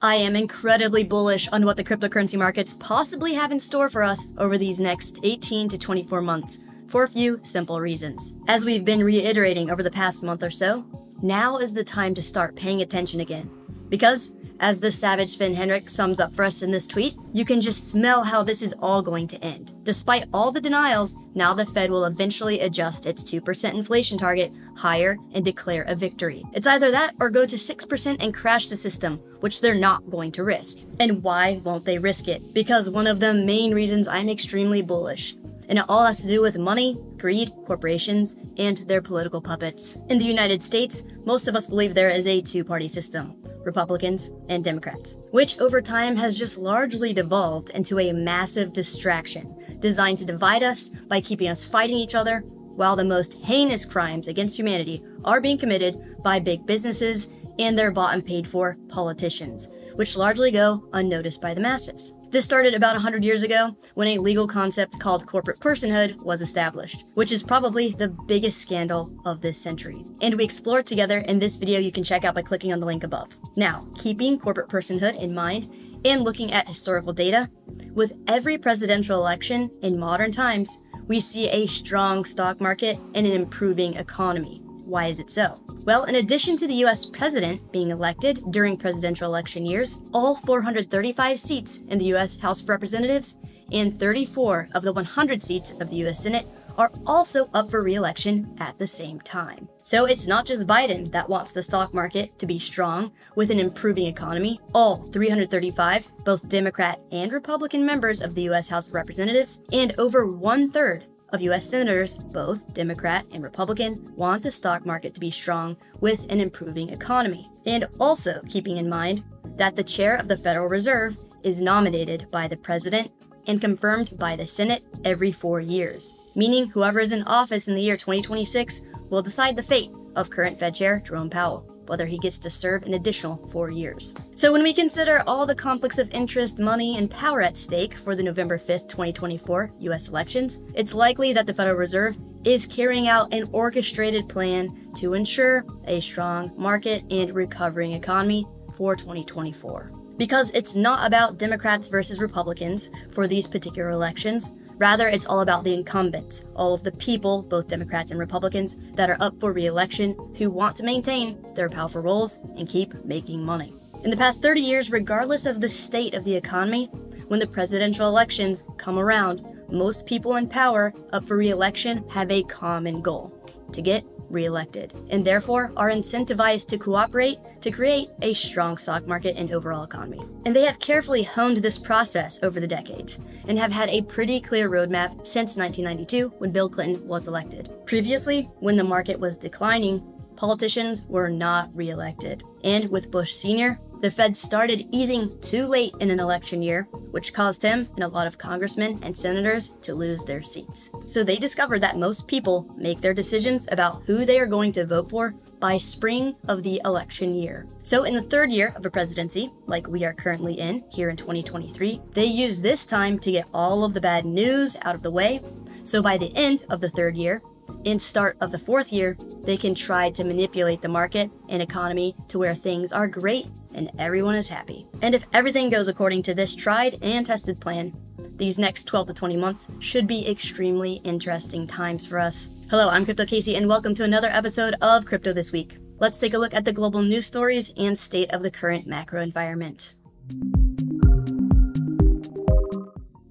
I am incredibly bullish on what the cryptocurrency markets possibly have in store for us over these next 18 to 24 months for a few simple reasons. As we've been reiterating over the past month or so, now is the time to start paying attention again. Because, as the savage Finn Henrik sums up for us in this tweet, you can just smell how this is all going to end. Despite all the denials, now the Fed will eventually adjust its 2% inflation target higher and declare a victory. It's either that or go to 6% and crash the system, which they're not going to risk. And why won't they risk it? Because one of the main reasons I'm extremely bullish and it all has to do with money, greed, corporations, and their political puppets. In the United States, most of us believe there is a two party system Republicans and Democrats, which over time has just largely devolved into a massive distraction designed to divide us by keeping us fighting each other, while the most heinous crimes against humanity are being committed by big businesses and their bought and paid for politicians, which largely go unnoticed by the masses. This started about 100 years ago when a legal concept called corporate personhood was established, which is probably the biggest scandal of this century. And we explore it together in this video you can check out by clicking on the link above. Now, keeping corporate personhood in mind and looking at historical data, with every presidential election in modern times, we see a strong stock market and an improving economy. Why is it so? Well, in addition to the US president being elected during presidential election years, all 435 seats in the US House of Representatives and 34 of the 100 seats of the US Senate are also up for re election at the same time. So it's not just Biden that wants the stock market to be strong with an improving economy. All 335, both Democrat and Republican members of the US House of Representatives, and over one third of U.S. senators, both Democrat and Republican, want the stock market to be strong with an improving economy. And also keeping in mind that the chair of the Federal Reserve is nominated by the president and confirmed by the Senate every four years, meaning whoever is in office in the year 2026 will decide the fate of current Fed Chair Jerome Powell whether he gets to serve an additional four years. So, when we consider all the conflicts of interest, money, and power at stake for the November 5th, 2024 US elections, it's likely that the Federal Reserve is carrying out an orchestrated plan to ensure a strong market and recovering economy for 2024. Because it's not about Democrats versus Republicans for these particular elections, Rather, it's all about the incumbents, all of the people, both Democrats and Republicans, that are up for re election who want to maintain their powerful roles and keep making money. In the past 30 years, regardless of the state of the economy, when the presidential elections come around, most people in power up for re election have a common goal to get reelected, and therefore are incentivized to cooperate to create a strong stock market and overall economy. And they have carefully honed this process over the decades and have had a pretty clear roadmap since 1992 when Bill Clinton was elected. Previously, when the market was declining, politicians were not reelected. And with Bush Sr., the Fed started easing too late in an election year, which caused him and a lot of congressmen and senators to lose their seats. So they discovered that most people make their decisions about who they are going to vote for by spring of the election year. So, in the third year of a presidency, like we are currently in here in 2023, they use this time to get all of the bad news out of the way. So, by the end of the third year, and start of the fourth year, they can try to manipulate the market and economy to where things are great and everyone is happy. And if everything goes according to this tried and tested plan, these next 12 to 20 months should be extremely interesting times for us. Hello, I'm Crypto Casey, and welcome to another episode of Crypto This Week. Let's take a look at the global news stories and state of the current macro environment.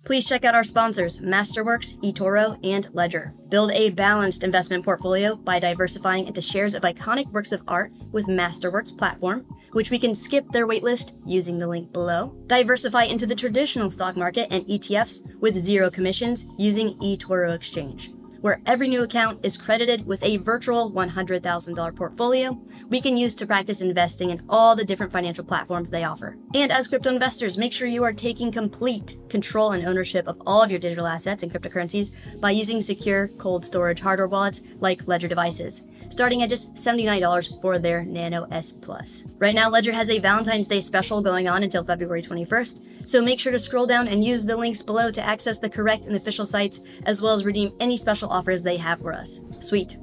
Please check out our sponsors, Masterworks, eToro, and Ledger. Build a balanced investment portfolio by diversifying into shares of iconic works of art with Masterworks platform, which we can skip their waitlist using the link below. Diversify into the traditional stock market and ETFs with zero commissions using eToro Exchange where every new account is credited with a virtual $100,000 portfolio we can use to practice investing in all the different financial platforms they offer. And as crypto investors, make sure you are taking complete control and ownership of all of your digital assets and cryptocurrencies by using secure cold storage hardware wallets like Ledger devices starting at just $79 for their Nano S Plus. Right now, Ledger has a Valentine's Day special going on until February 21st, so make sure to scroll down and use the links below to access the correct and official sites, as well as redeem any special offers they have for us. Sweet.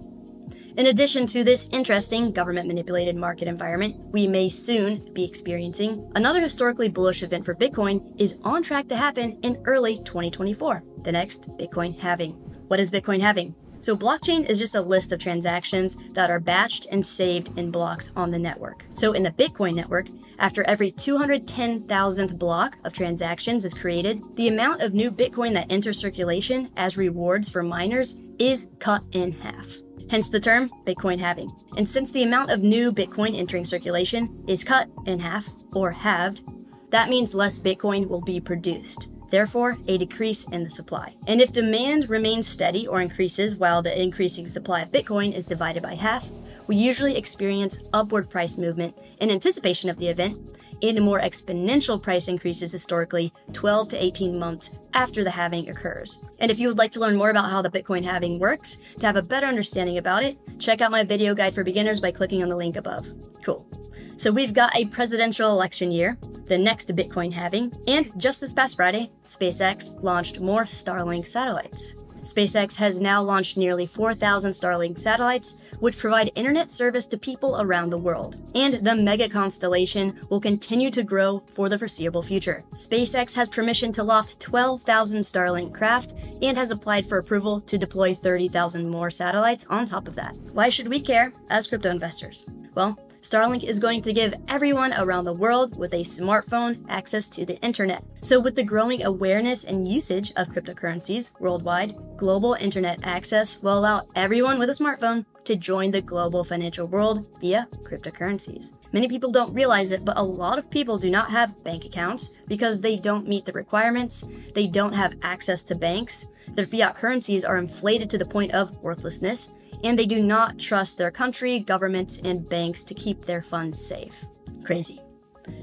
In addition to this interesting government manipulated market environment, we may soon be experiencing another historically bullish event for Bitcoin is on track to happen in early 2024, the next Bitcoin halving. What is Bitcoin halving? So, blockchain is just a list of transactions that are batched and saved in blocks on the network. So, in the Bitcoin network, after every 210,000th block of transactions is created, the amount of new Bitcoin that enters circulation as rewards for miners is cut in half. Hence the term Bitcoin halving. And since the amount of new Bitcoin entering circulation is cut in half, or halved, that means less Bitcoin will be produced therefore, a decrease in the supply. And if demand remains steady or increases while the increasing supply of Bitcoin is divided by half, we usually experience upward price movement in anticipation of the event and more exponential price increases historically 12 to 18 months after the halving occurs. And if you would like to learn more about how the Bitcoin halving works, to have a better understanding about it, check out my video guide for beginners by clicking on the link above. Cool. So we've got a presidential election year, the next Bitcoin halving, and just this past Friday, SpaceX launched more Starlink satellites. SpaceX has now launched nearly 4,000 Starlink satellites, which provide internet service to people around the world. And the mega constellation will continue to grow for the foreseeable future. SpaceX has permission to loft 12,000 Starlink craft and has applied for approval to deploy 30,000 more satellites on top of that. Why should we care as crypto investors? Well, Starlink is going to give everyone around the world with a smartphone access to the internet. So, with the growing awareness and usage of cryptocurrencies worldwide, global internet access will allow everyone with a smartphone to join the global financial world via cryptocurrencies. Many people don't realize it, but a lot of people do not have bank accounts because they don't meet the requirements, they don't have access to banks, their fiat currencies are inflated to the point of worthlessness, and they do not trust their country, governments, and banks to keep their funds safe. Crazy.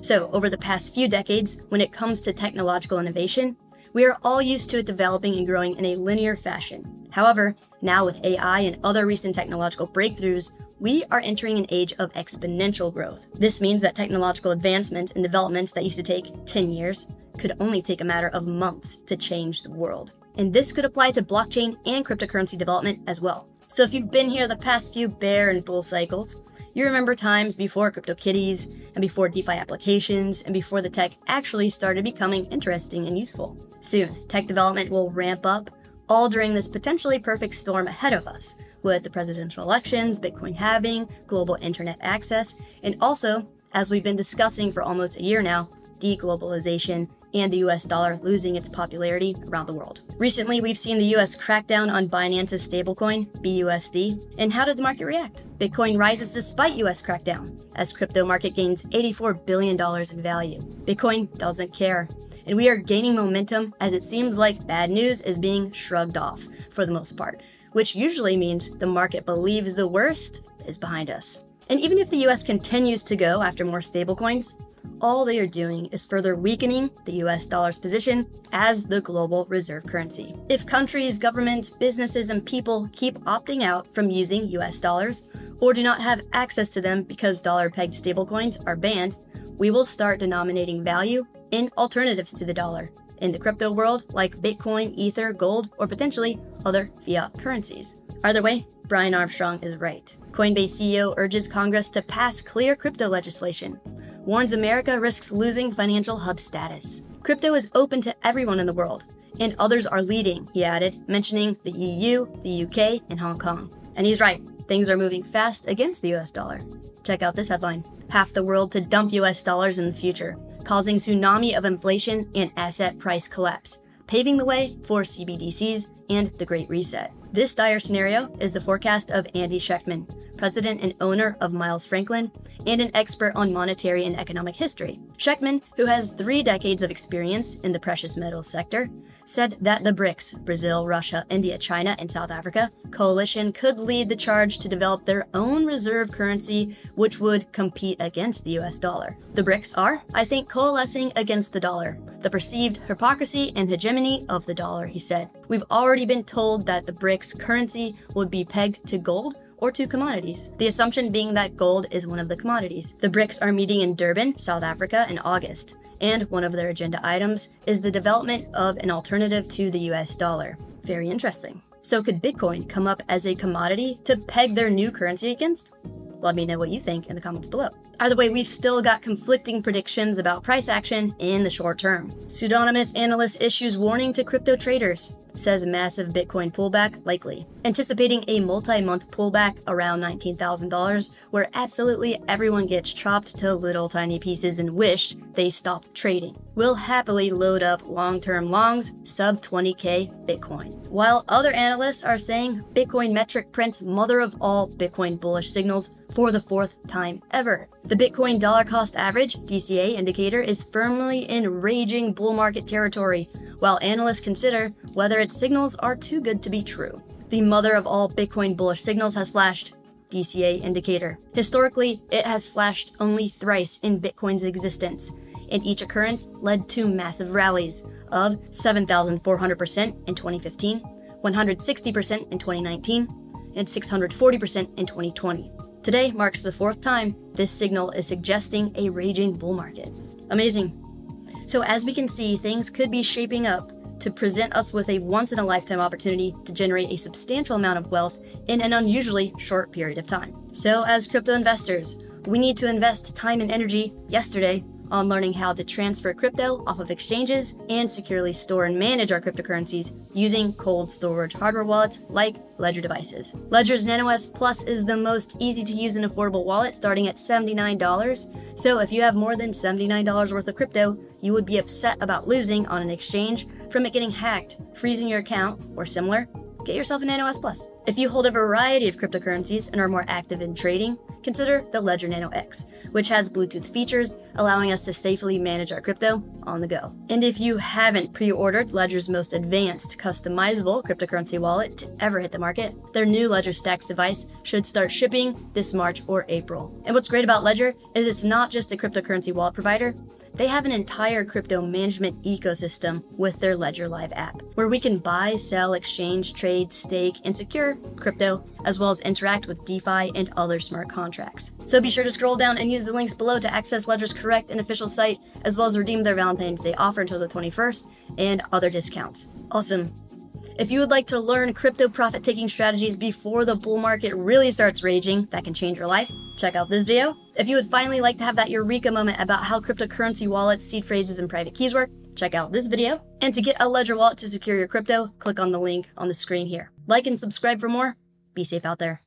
So, over the past few decades, when it comes to technological innovation, we are all used to it developing and growing in a linear fashion. However, now with AI and other recent technological breakthroughs, we are entering an age of exponential growth. This means that technological advancements and developments that used to take 10 years could only take a matter of months to change the world. And this could apply to blockchain and cryptocurrency development as well. So if you've been here the past few bear and bull cycles, you remember times before CryptoKitties and before DeFi applications and before the tech actually started becoming interesting and useful. Soon, tech development will ramp up, all during this potentially perfect storm ahead of us, with the presidential elections, Bitcoin halving, global internet access, and also, as we've been discussing for almost a year now, deglobalization and the US dollar losing its popularity around the world. Recently, we've seen the US crackdown on Binance's stablecoin, BUSD, and how did the market react? Bitcoin rises despite US crackdown, as crypto market gains $84 billion in value. Bitcoin doesn't care, and we are gaining momentum as it seems like bad news is being shrugged off for the most part, which usually means the market believes the worst is behind us. And even if the US continues to go after more stablecoins, all they are doing is further weakening the US dollar's position as the global reserve currency. If countries, governments, businesses, and people keep opting out from using US dollars or do not have access to them because dollar pegged stablecoins are banned, we will start denominating value in alternatives to the dollar in the crypto world like Bitcoin, Ether, gold, or potentially other fiat currencies. Either way, Brian Armstrong is right. Coinbase CEO urges Congress to pass clear crypto legislation warns America risks losing financial hub status. Crypto is open to everyone in the world, and others are leading, he added, mentioning the EU, the UK, and Hong Kong. And he's right, things are moving fast against the US dollar. Check out this headline Half the world to dump US dollars in the future, causing tsunami of inflation and asset price collapse, paving the way for CBDCs and the Great Reset. This dire scenario is the forecast of Andy Schectman, president and owner of Miles Franklin, and an expert on monetary and economic history. Schectman, who has three decades of experience in the precious metals sector, said that the BRICS Brazil, Russia, India, China, and South Africa coalition could lead the charge to develop their own reserve currency, which would compete against the US dollar. The BRICS are, I think, coalescing against the dollar, the perceived hypocrisy and hegemony of the dollar, he said. We've already been told that the BRICS currency would be pegged to gold or to commodities. The assumption being that gold is one of the commodities. The BRICS are meeting in Durban, South Africa in August, and one of their agenda items is the development of an alternative to the US dollar. Very interesting. So could Bitcoin come up as a commodity to peg their new currency against? Let me know what you think in the comments below. Either way, we've still got conflicting predictions about price action in the short term. Pseudonymous analyst issues warning to crypto traders says massive Bitcoin pullback likely, anticipating a multi month pullback around $19,000, where absolutely everyone gets chopped to little tiny pieces and wished they stopped trading. We'll happily load up long term longs sub 20k Bitcoin. While other analysts are saying Bitcoin metric prints mother of all Bitcoin bullish signals for the fourth time ever. The Bitcoin dollar cost average, DCA indicator, is firmly in raging bull market territory, while analysts consider whether its signals are too good to be true. The mother of all Bitcoin bullish signals has flashed. DCA indicator. Historically, it has flashed only thrice in Bitcoin's existence, and each occurrence led to massive rallies of 7,400% in 2015, 160% in 2019, and 640% in 2020. Today marks the fourth time this signal is suggesting a raging bull market. Amazing. So, as we can see, things could be shaping up to present us with a once in a lifetime opportunity to generate a substantial amount of wealth in an unusually short period of time. So, as crypto investors, we need to invest time and energy yesterday on learning how to transfer crypto off of exchanges and securely store and manage our cryptocurrencies using cold storage hardware wallets like Ledger devices. Ledger's NanoS Plus is the most easy to use and affordable wallet starting at $79. So if you have more than $79 worth of crypto, you would be upset about losing on an exchange from it getting hacked, freezing your account, or similar, get yourself an NanoS Plus. If you hold a variety of cryptocurrencies and are more active in trading, consider the Ledger Nano X, which has Bluetooth features allowing us to safely manage our crypto on the go. And if you haven't pre ordered Ledger's most advanced customizable cryptocurrency wallet to ever hit the market, their new Ledger Stax device should start shipping this March or April. And what's great about Ledger is it's not just a cryptocurrency wallet provider, they have an entire crypto management ecosystem with their Ledger Live app, where we can buy, sell, exchange, trade, stake, and secure crypto, as well as interact with DeFi and other smart contracts. So be sure to scroll down and use the links below to access Ledger's correct and official site, as well as redeem their Valentine's Day offer until the 21st and other discounts. Awesome. If you would like to learn crypto profit taking strategies before the bull market really starts raging that can change your life, check out this video. If you would finally like to have that eureka moment about how cryptocurrency wallets, seed phrases, and private keys work, check out this video. And to get a Ledger wallet to secure your crypto, click on the link on the screen here. Like and subscribe for more. Be safe out there.